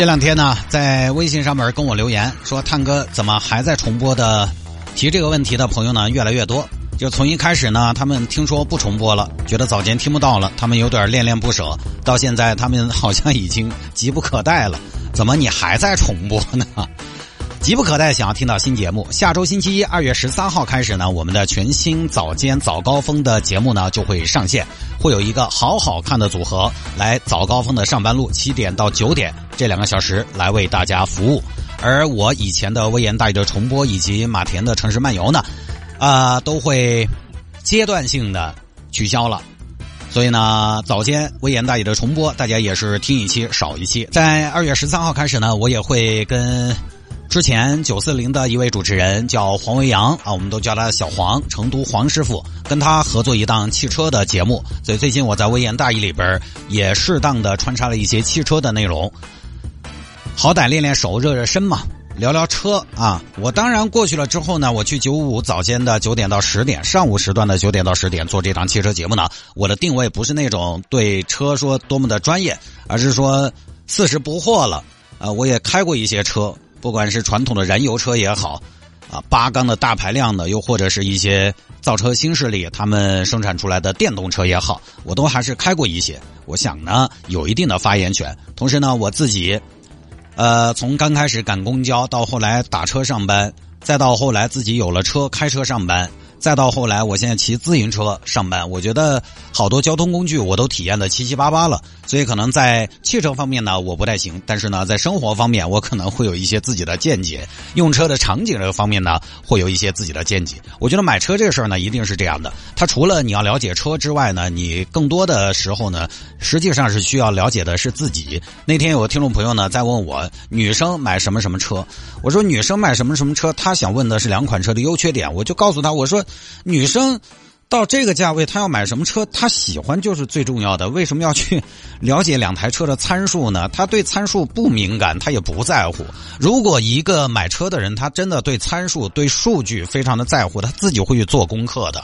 这两天呢，在微信上面跟我留言说：“探哥怎么还在重播的？”提这个问题的朋友呢越来越多。就从一开始呢，他们听说不重播了，觉得早间听不到了，他们有点恋恋不舍。到现在，他们好像已经急不可待了。怎么你还在重播呢？急不可待想要听到新节目。下周星期一，二月十三号开始呢，我们的全新早间早高峰的节目呢就会上线，会有一个好好看的组合来早高峰的上班路，七点到九点这两个小时来为大家服务。而我以前的微言大义的重播以及马田的城市漫游呢，啊，都会阶段性的取消了。所以呢，早间微言大义的重播，大家也是听一期少一期。在二月十三号开始呢，我也会跟。之前九四零的一位主持人叫黄维阳啊，我们都叫他小黄，成都黄师傅，跟他合作一档汽车的节目，所以最近我在微言大义里边也适当的穿插了一些汽车的内容，好歹练练手，热热身嘛，聊聊车啊。我当然过去了之后呢，我去九五早间的九点到十点，上午时段的九点到十点做这档汽车节目呢，我的定位不是那种对车说多么的专业，而是说四十不惑了啊，我也开过一些车。不管是传统的燃油车也好，啊，八缸的大排量的，又或者是一些造车新势力他们生产出来的电动车也好，我都还是开过一些。我想呢，有一定的发言权。同时呢，我自己，呃，从刚开始赶公交，到后来打车上班，再到后来自己有了车开车上班。再到后来，我现在骑自行车上班，我觉得好多交通工具我都体验的七七八八了。所以可能在汽车方面呢，我不太行；但是呢，在生活方面，我可能会有一些自己的见解。用车的场景这个方面呢，会有一些自己的见解。我觉得买车这个事儿呢，一定是这样的。它除了你要了解车之外呢，你更多的时候呢，实际上是需要了解的是自己。那天有个听众朋友呢在问我，女生买什么什么车？我说女生买什么什么车？他想问的是两款车的优缺点，我就告诉他，我说。女生到这个价位，她要买什么车？她喜欢就是最重要的。为什么要去了解两台车的参数呢？她对参数不敏感，她也不在乎。如果一个买车的人，他真的对参数、对数据非常的在乎，他自己会去做功课的。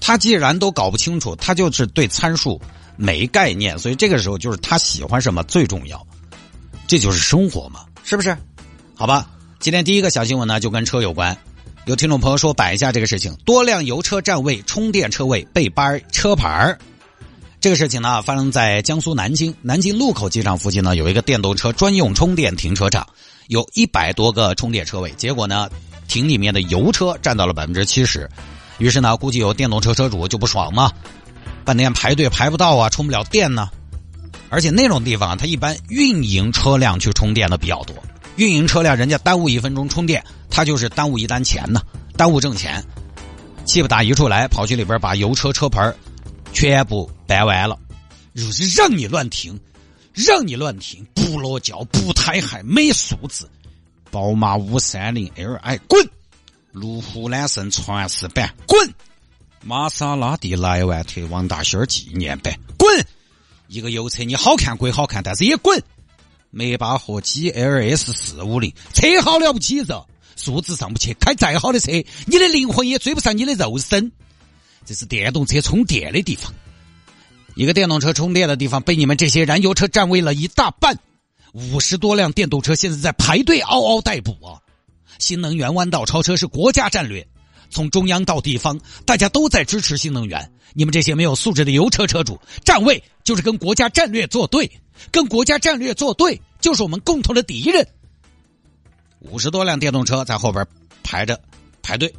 他既然都搞不清楚，他就是对参数没概念。所以这个时候，就是他喜欢什么最重要。这就是生活嘛，是不是？好吧，今天第一个小新闻呢，就跟车有关。有听众朋友说摆一下这个事情，多辆油车占位、充电车位被掰车牌儿。这个事情呢，发生在江苏南京南京禄口机场附近呢，有一个电动车专用充电停车场，有一百多个充电车位，结果呢，停里面的油车占到了百分之七十。于是呢，估计有电动车车主就不爽嘛，半天排队排不到啊，充不了电呢。而且那种地方，它一般运营车辆去充电的比较多。运营车辆，人家耽误一分钟充电，他就是耽误一单钱呢，耽误挣钱。气不打一处来，跑去里边把油车车牌全部掰完了，就是让你乱停，让你乱停，不落轿，不胎害，没素质。宝马五三零 L I 滚，路虎揽胜传世版滚，玛莎拉蒂莱万特王大仙纪念版滚，一个油车你好看归好看，但是也滚。梅巴赫 G L S 四五零车好了不起噻，素质上不去，开再好的车，你的灵魂也追不上你的肉身。这是电动车充电的地方，一个电动车充电的地方被你们这些燃油车占位了一大半，五十多辆电动车现在在排队嗷嗷待哺啊！新能源弯道超车是国家战略，从中央到地方，大家都在支持新能源。你们这些没有素质的油车车主占位，就是跟国家战略作对。跟国家战略作对，就是我们共同的敌人。五十多辆电动车在后边排着排队。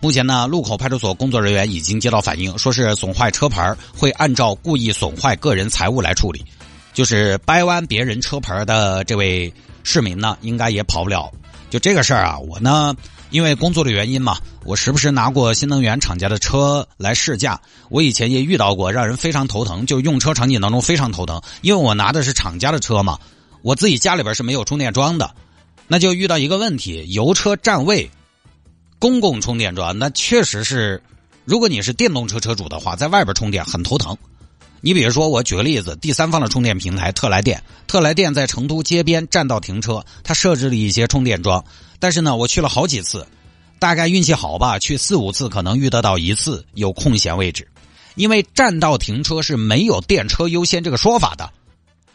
目前呢，路口派出所工作人员已经接到反映，说是损坏车牌会按照故意损坏个人财物来处理。就是掰弯别人车牌的这位市民呢，应该也跑不了。就这个事儿啊，我呢。因为工作的原因嘛，我时不时拿过新能源厂家的车来试驾。我以前也遇到过让人非常头疼，就用车场景当中非常头疼。因为我拿的是厂家的车嘛，我自己家里边是没有充电桩的，那就遇到一个问题：油车占位公共充电桩，那确实是，如果你是电动车车主的话，在外边充电很头疼。你比如说，我举个例子，第三方的充电平台特来电，特来电在成都街边占道停车，它设置了一些充电桩，但是呢，我去了好几次，大概运气好吧，去四五次可能遇得到一次有空闲位置，因为占道停车是没有电车优先这个说法的，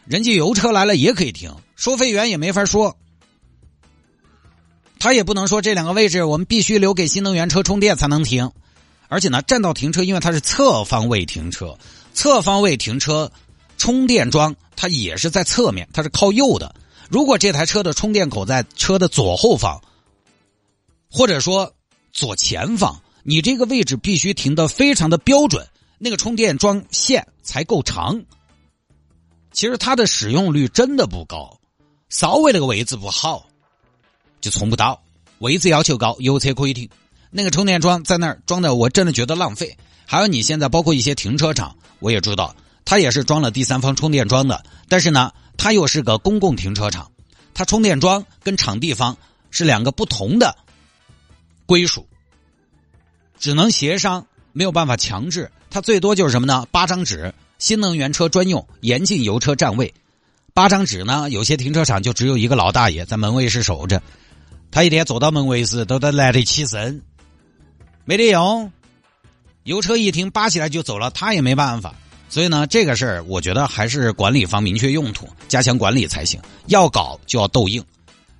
人家油车来了也可以停，收费员也没法说，他也不能说这两个位置我们必须留给新能源车充电才能停，而且呢，占道停车因为它是侧方位停车。侧方位停车，充电桩它也是在侧面，它是靠右的。如果这台车的充电口在车的左后方，或者说左前方，你这个位置必须停的非常的标准，那个充电桩线才够长。其实它的使用率真的不高，稍微那个位置不好，就充不到。位置要求高，油车可以停。那个充电桩在那儿装的，我真的觉得浪费。还有你现在包括一些停车场。我也知道，它也是装了第三方充电桩的，但是呢，它又是个公共停车场，它充电桩跟场地方是两个不同的归属，只能协商，没有办法强制。它最多就是什么呢？八张纸，新能源车专用，严禁油车占位。八张纸呢，有些停车场就只有一个老大爷在门卫室守着，他一天坐到门卫室都得懒得起身，没得用。油车一停扒起来就走了，他也没办法。所以呢，这个事儿我觉得还是管理方明确用途，加强管理才行。要搞就要斗硬。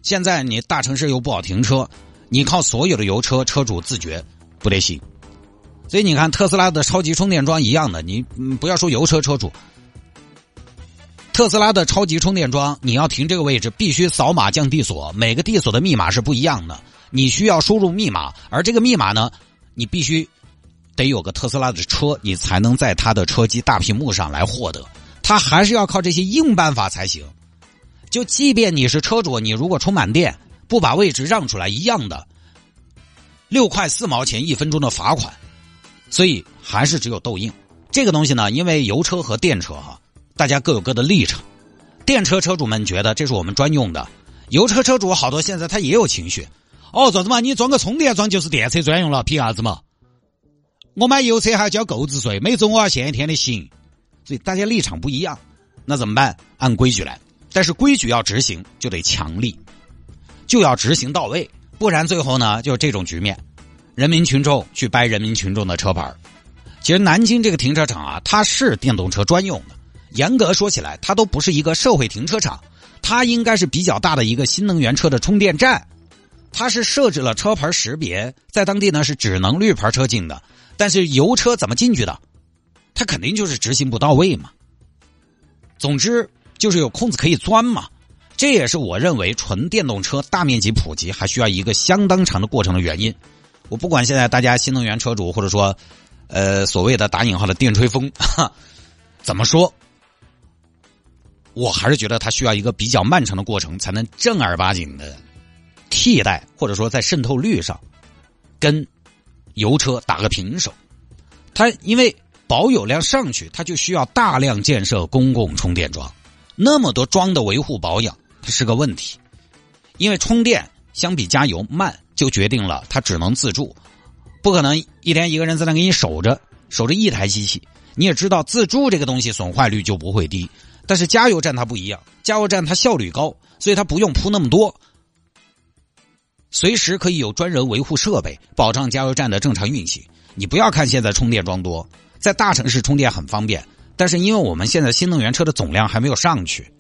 现在你大城市又不好停车，你靠所有的油车车主自觉不得行。所以你看特斯拉的超级充电桩一样的，你不要说油车车主，特斯拉的超级充电桩，你要停这个位置必须扫码降地锁，每个地锁的密码是不一样的，你需要输入密码，而这个密码呢，你必须。得有个特斯拉的车，你才能在它的车机大屏幕上来获得。它还是要靠这些硬办法才行。就即便你是车主，你如果充满电不把位置让出来，一样的六块四毛钱一分钟的罚款。所以还是只有斗硬。这个东西呢，因为油车和电车哈，大家各有各的立场。电车车主们觉得这是我们专用的，油车车主好多现在他也有情绪。哦，咋子嘛？你装个充电桩就是电车专用了，凭啥子嘛？我买油车还要交购置税，每周我要限一天的行，所以大家立场不一样，那怎么办？按规矩来，但是规矩要执行就得强力，就要执行到位，不然最后呢就是这种局面，人民群众去掰人民群众的车牌其实南京这个停车场啊，它是电动车专用的，严格说起来，它都不是一个社会停车场，它应该是比较大的一个新能源车的充电站，它是设置了车牌识别，在当地呢是只能绿牌车进的。但是油车怎么进去的？它肯定就是执行不到位嘛。总之就是有空子可以钻嘛。这也是我认为纯电动车大面积普及还需要一个相当长的过程的原因。我不管现在大家新能源车主或者说，呃所谓的打引号的电吹风，怎么说，我还是觉得它需要一个比较漫长的过程，才能正儿八经的替代或者说在渗透率上跟。油车打个平手，它因为保有量上去，它就需要大量建设公共充电桩，那么多桩的维护保养，它是个问题。因为充电相比加油慢，就决定了它只能自助，不可能一天一个人在那给你守着，守着一台机器。你也知道，自助这个东西损坏率就不会低，但是加油站它不一样，加油站它效率高，所以它不用铺那么多。随时可以有专人维护设备，保障加油站的正常运行。你不要看现在充电桩多，在大城市充电很方便，但是因为我们现在新能源车的总量还没有上去。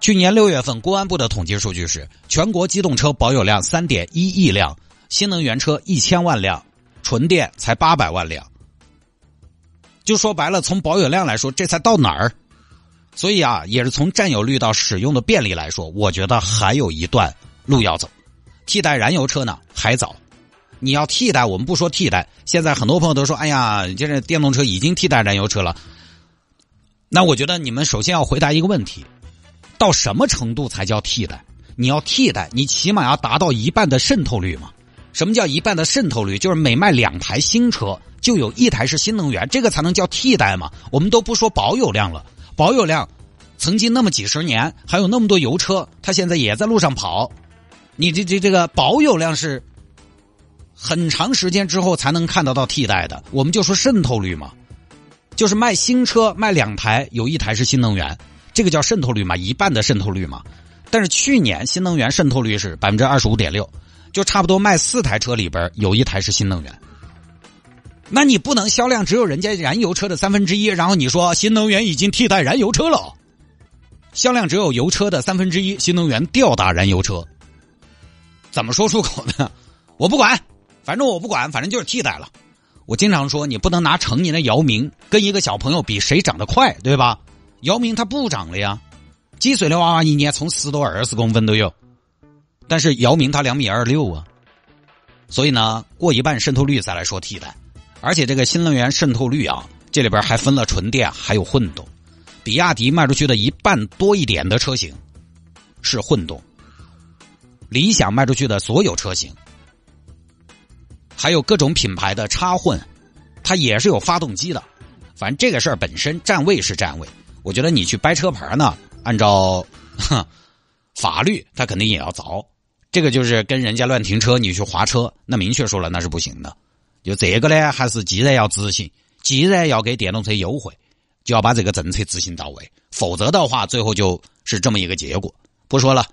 去年六月份，公安部的统计数据是，全国机动车保有量三点一亿辆，新能源车一千万辆，纯电才八百万辆。就说白了，从保有量来说，这才到哪儿？所以啊，也是从占有率到使用的便利来说，我觉得还有一段路要走。替代燃油车呢还早，你要替代，我们不说替代。现在很多朋友都说：“哎呀，就是电动车已经替代燃油车了。”那我觉得你们首先要回答一个问题：到什么程度才叫替代？你要替代，你起码要达到一半的渗透率嘛？什么叫一半的渗透率？就是每卖两台新车就有一台是新能源，这个才能叫替代嘛？我们都不说保有量了，保有量曾经那么几十年，还有那么多油车，它现在也在路上跑。你这这这个保有量是很长时间之后才能看得到替代的。我们就说渗透率嘛，就是卖新车卖两台，有一台是新能源，这个叫渗透率嘛，一半的渗透率嘛。但是去年新能源渗透率是百分之二十五点六，就差不多卖四台车里边有一台是新能源。那你不能销量只有人家燃油车的三分之一，然后你说新能源已经替代燃油车了，销量只有油车的三分之一，新能源吊打燃油车，怎么说出口呢？我不管，反正我不管，反正就是替代了。我经常说，你不能拿成年的姚明跟一个小朋友比谁长得快，对吧？姚明他不长了呀，几岁的娃娃一年从十多二十公分都有，但是姚明他两米二六啊，所以呢，过一半渗透率再来说替代。而且这个新能源渗透率啊，这里边还分了纯电还有混动。比亚迪卖出去的一半多一点的车型是混动，理想卖出去的所有车型，还有各种品牌的插混，它也是有发动机的。反正这个事儿本身站位是站位，我觉得你去掰车牌呢，按照法律，它肯定也要凿。这个就是跟人家乱停车，你去划车，那明确说了那是不行的。就这个呢，还是既然要执行，既然要给电动车优惠，就要把这个政策执行到位，否则的话，最后就是这么一个结果。不说了。